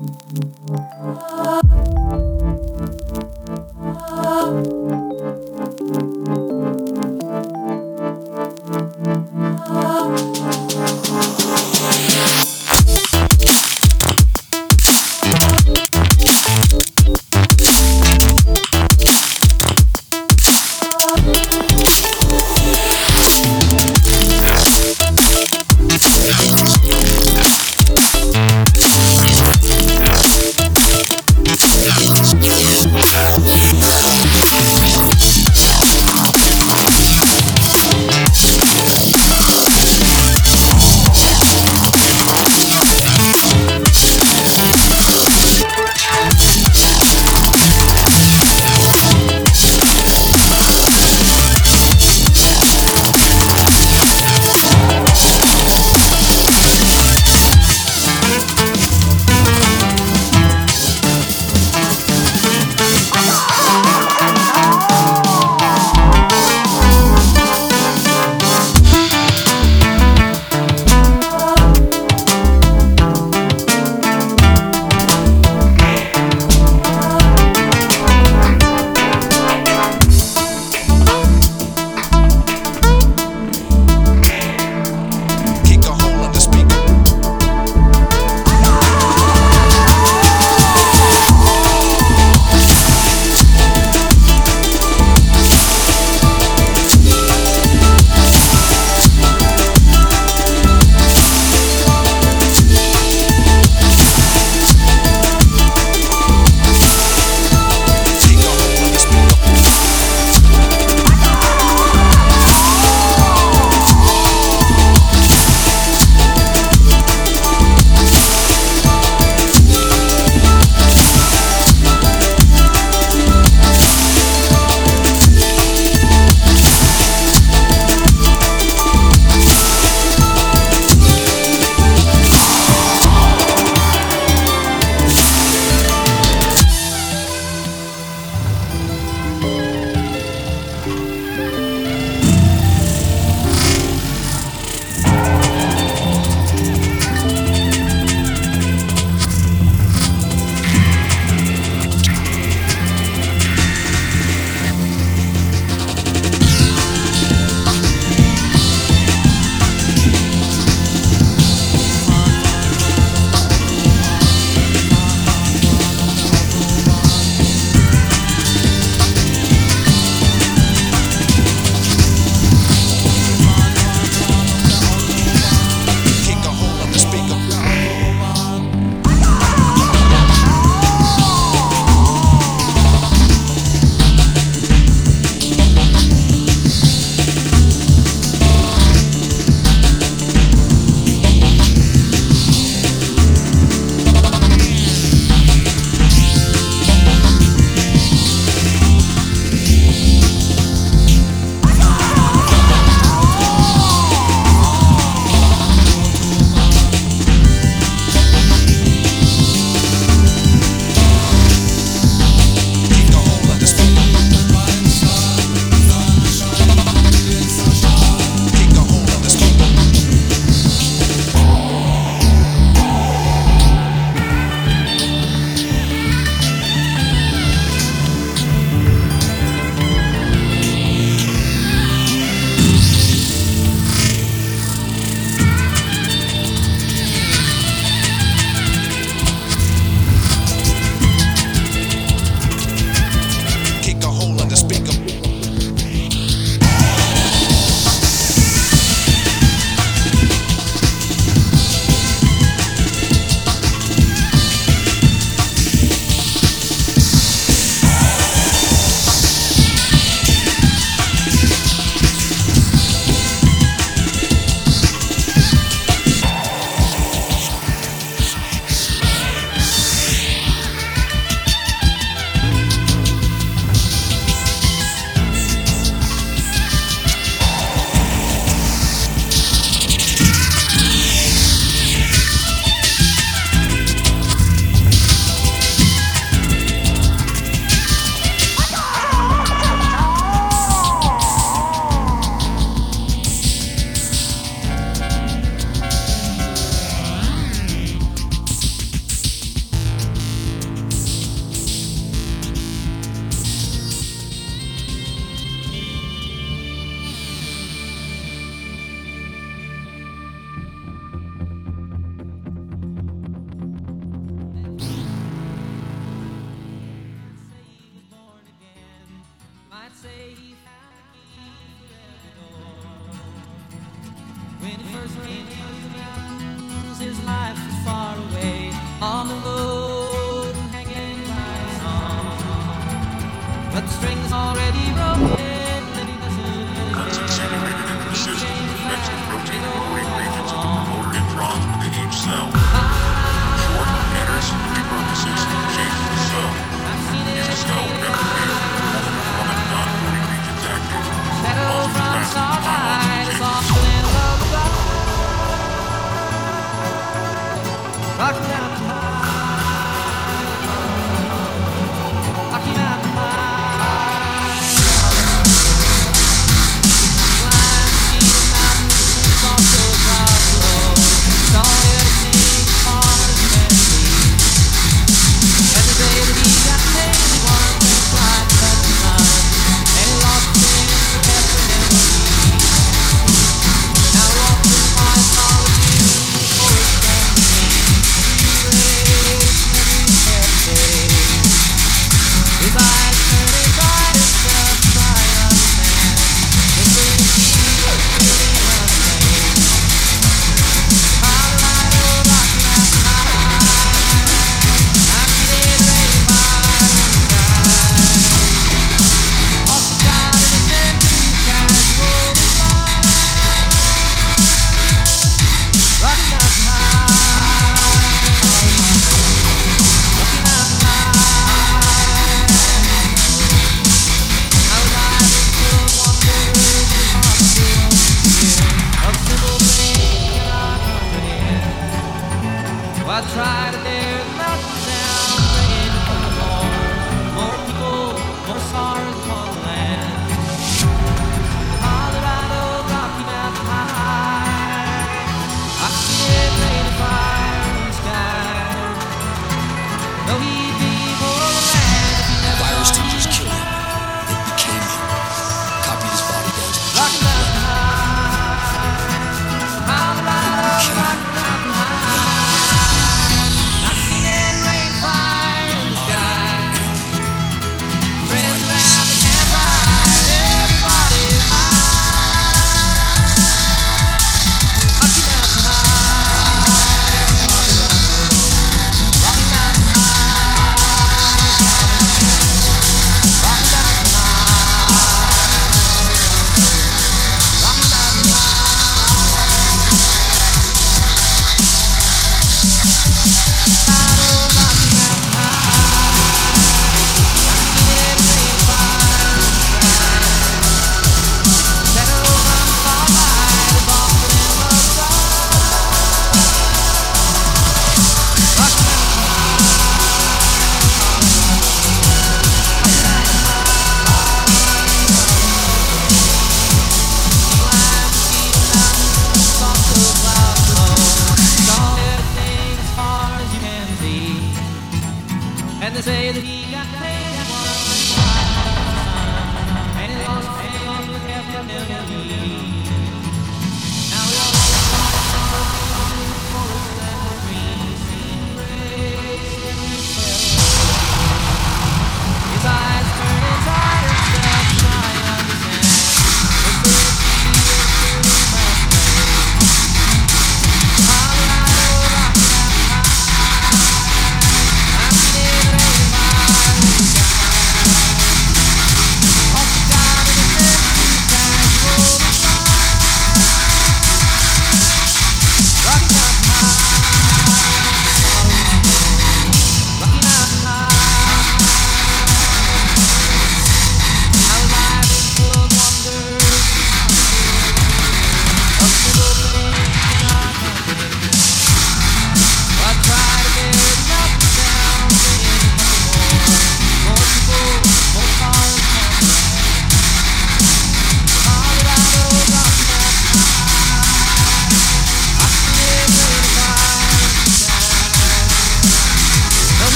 Música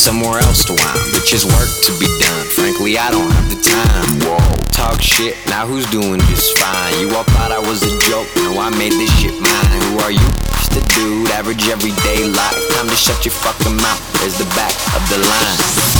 somewhere else to whine. Bitches work to be done. Frankly, I don't have the time. Whoa, talk shit. Now who's doing just fine? You all thought I was a joke. now I made this shit mine. Who are you? Just a dude, average everyday life. Time to shut your fucking mouth. There's the back of the line.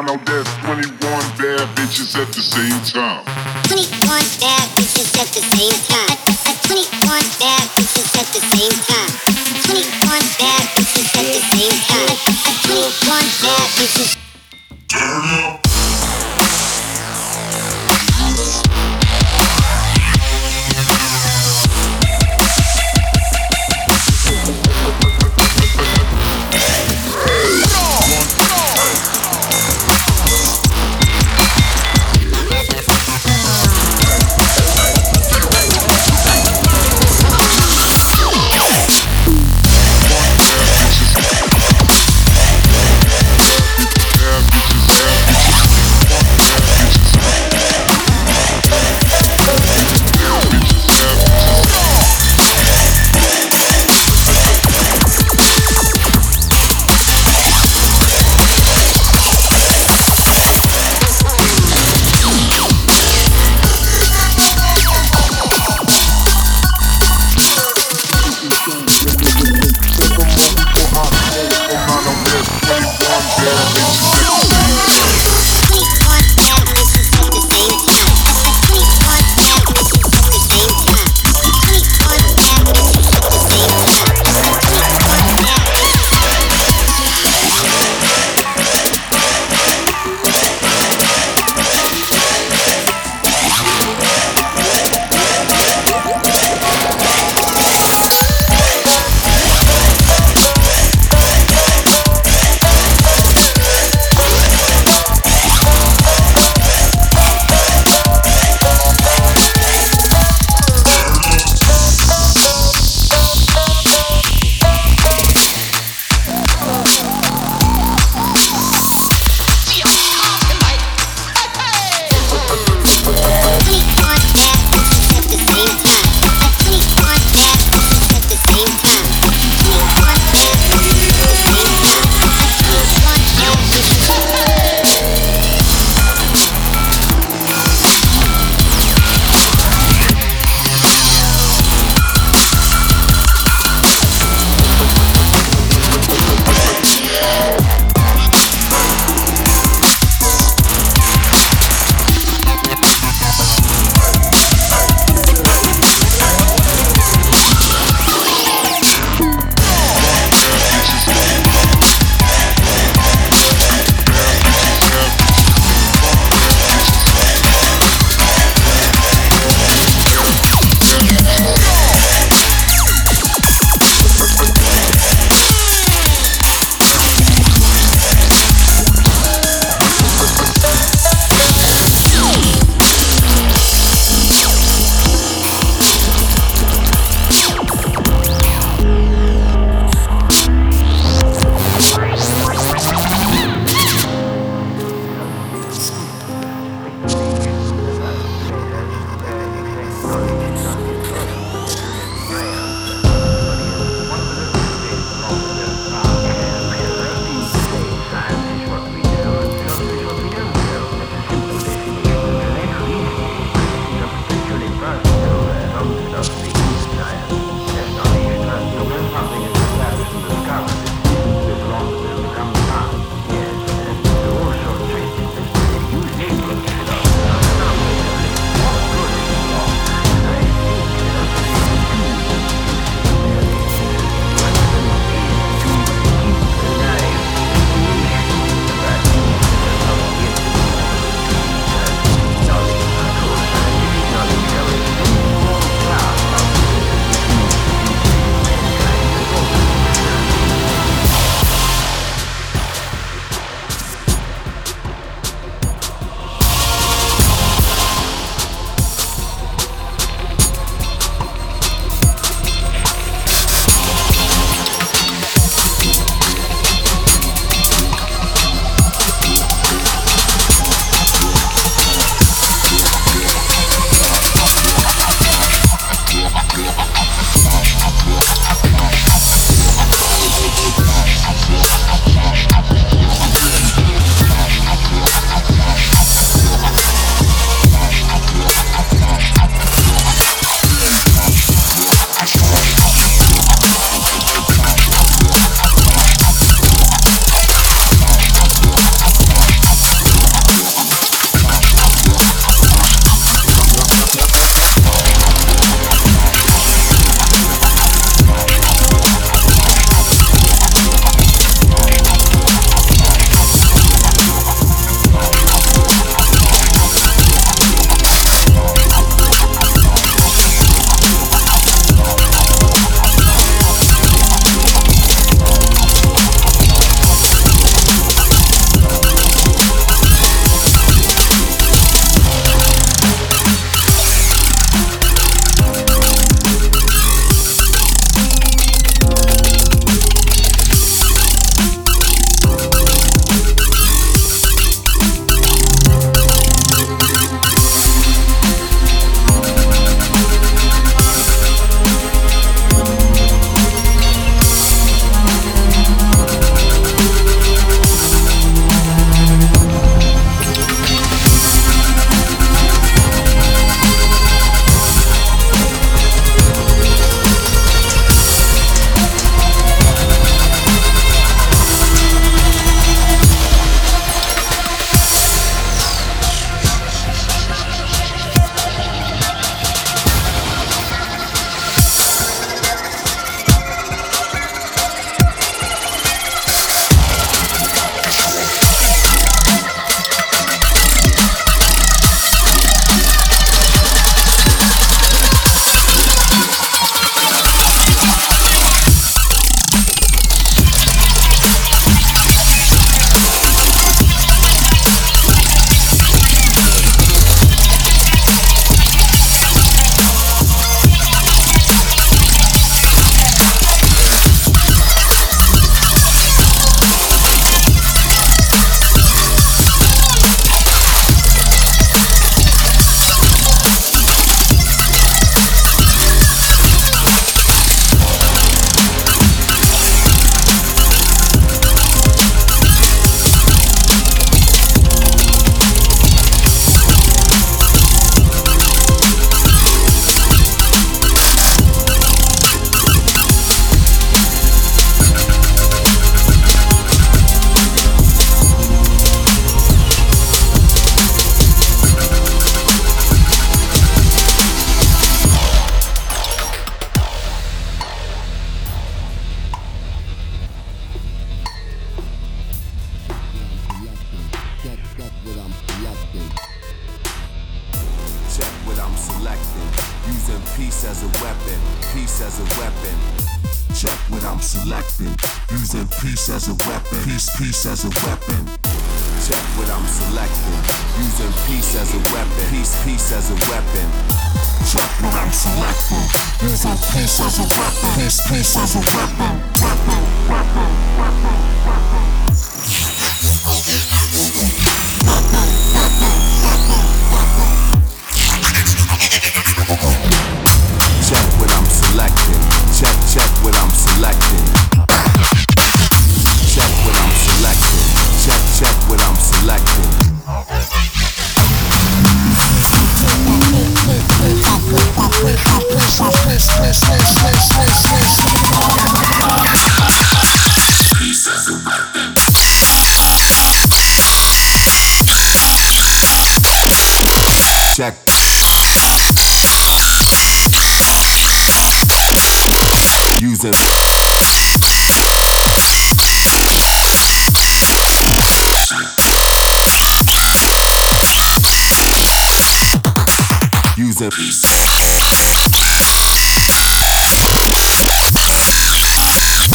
Now that's 21 bad bitches at the same time. 21 bad bitches at the same time. 21 bad bitches at the same time. 21 bad bitches at the same time. 21 bad bitches. Turn up.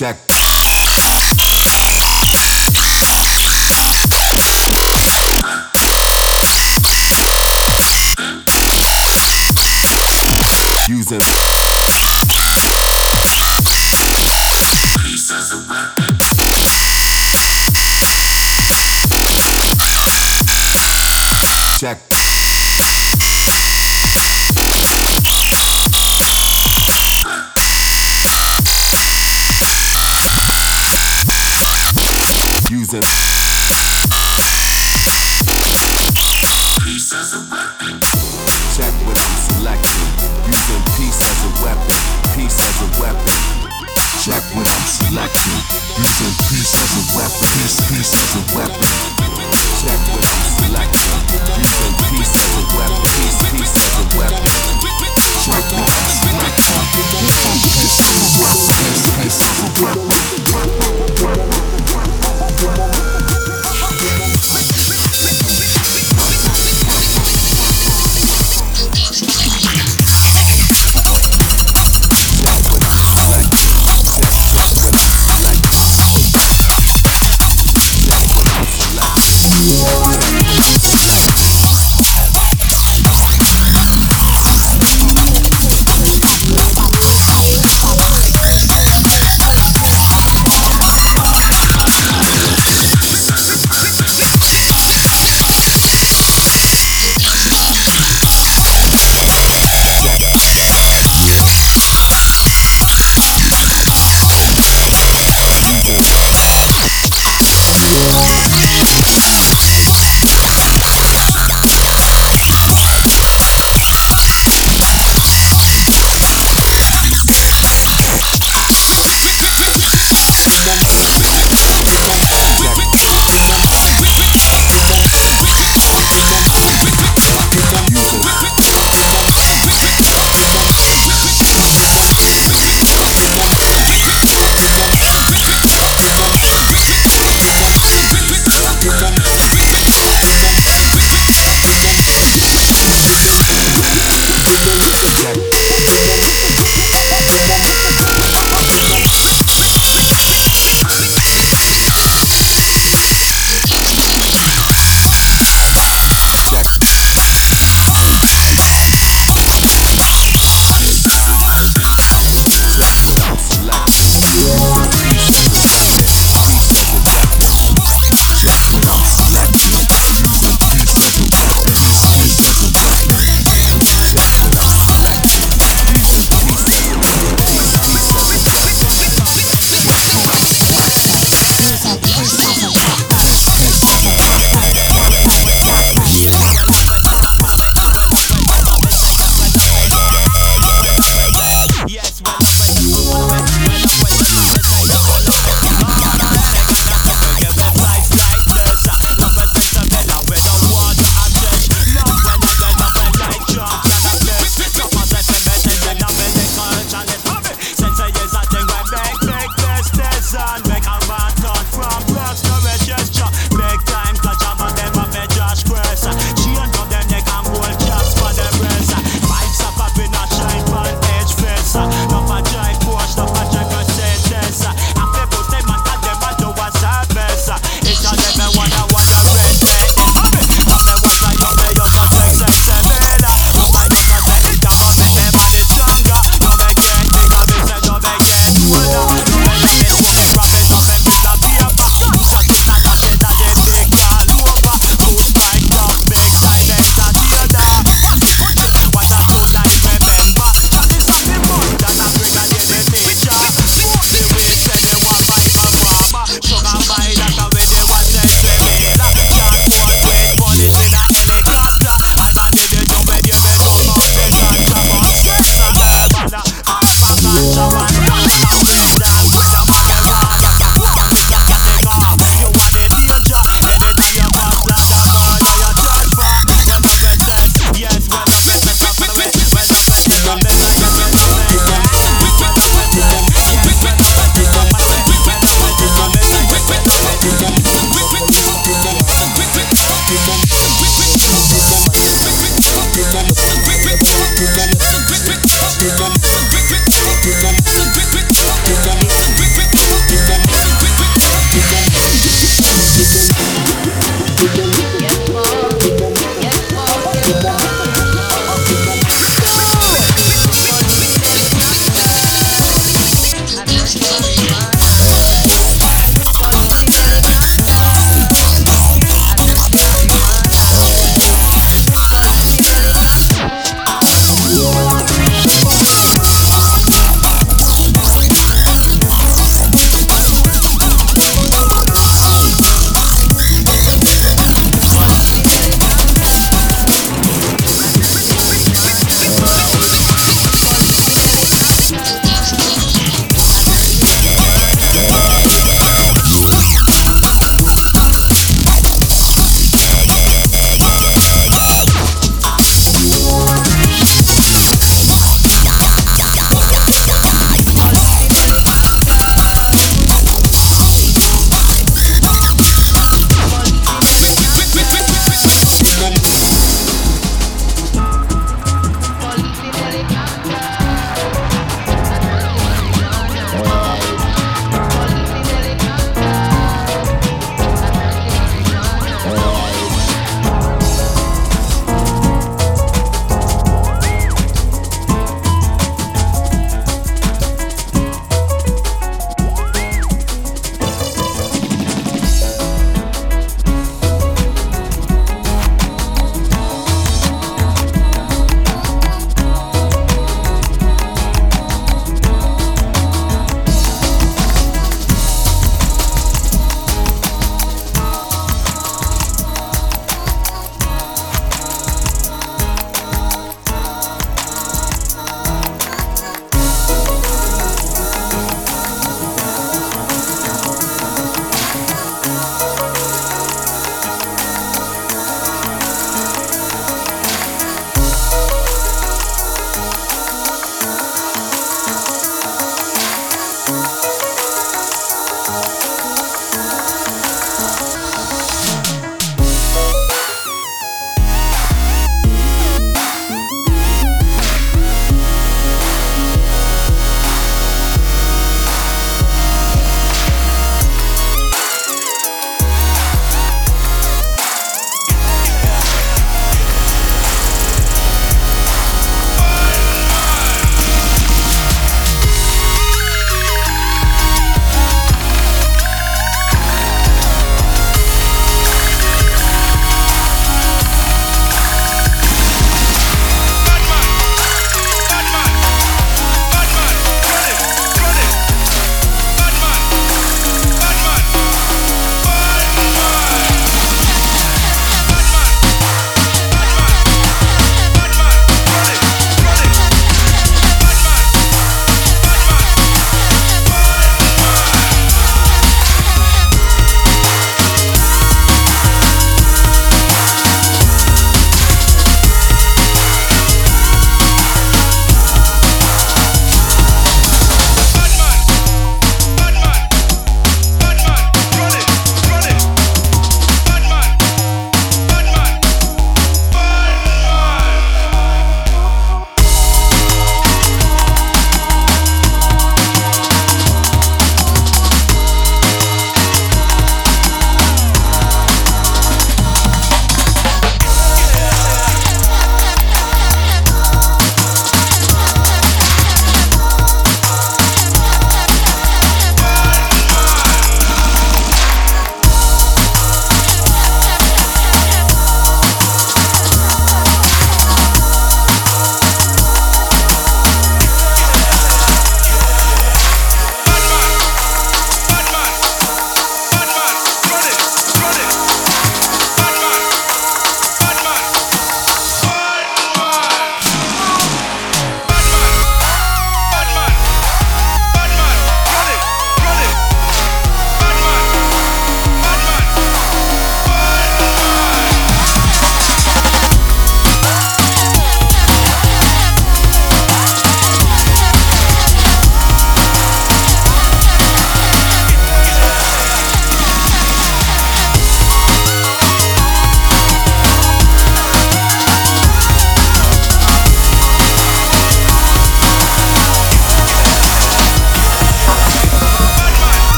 Check. Using.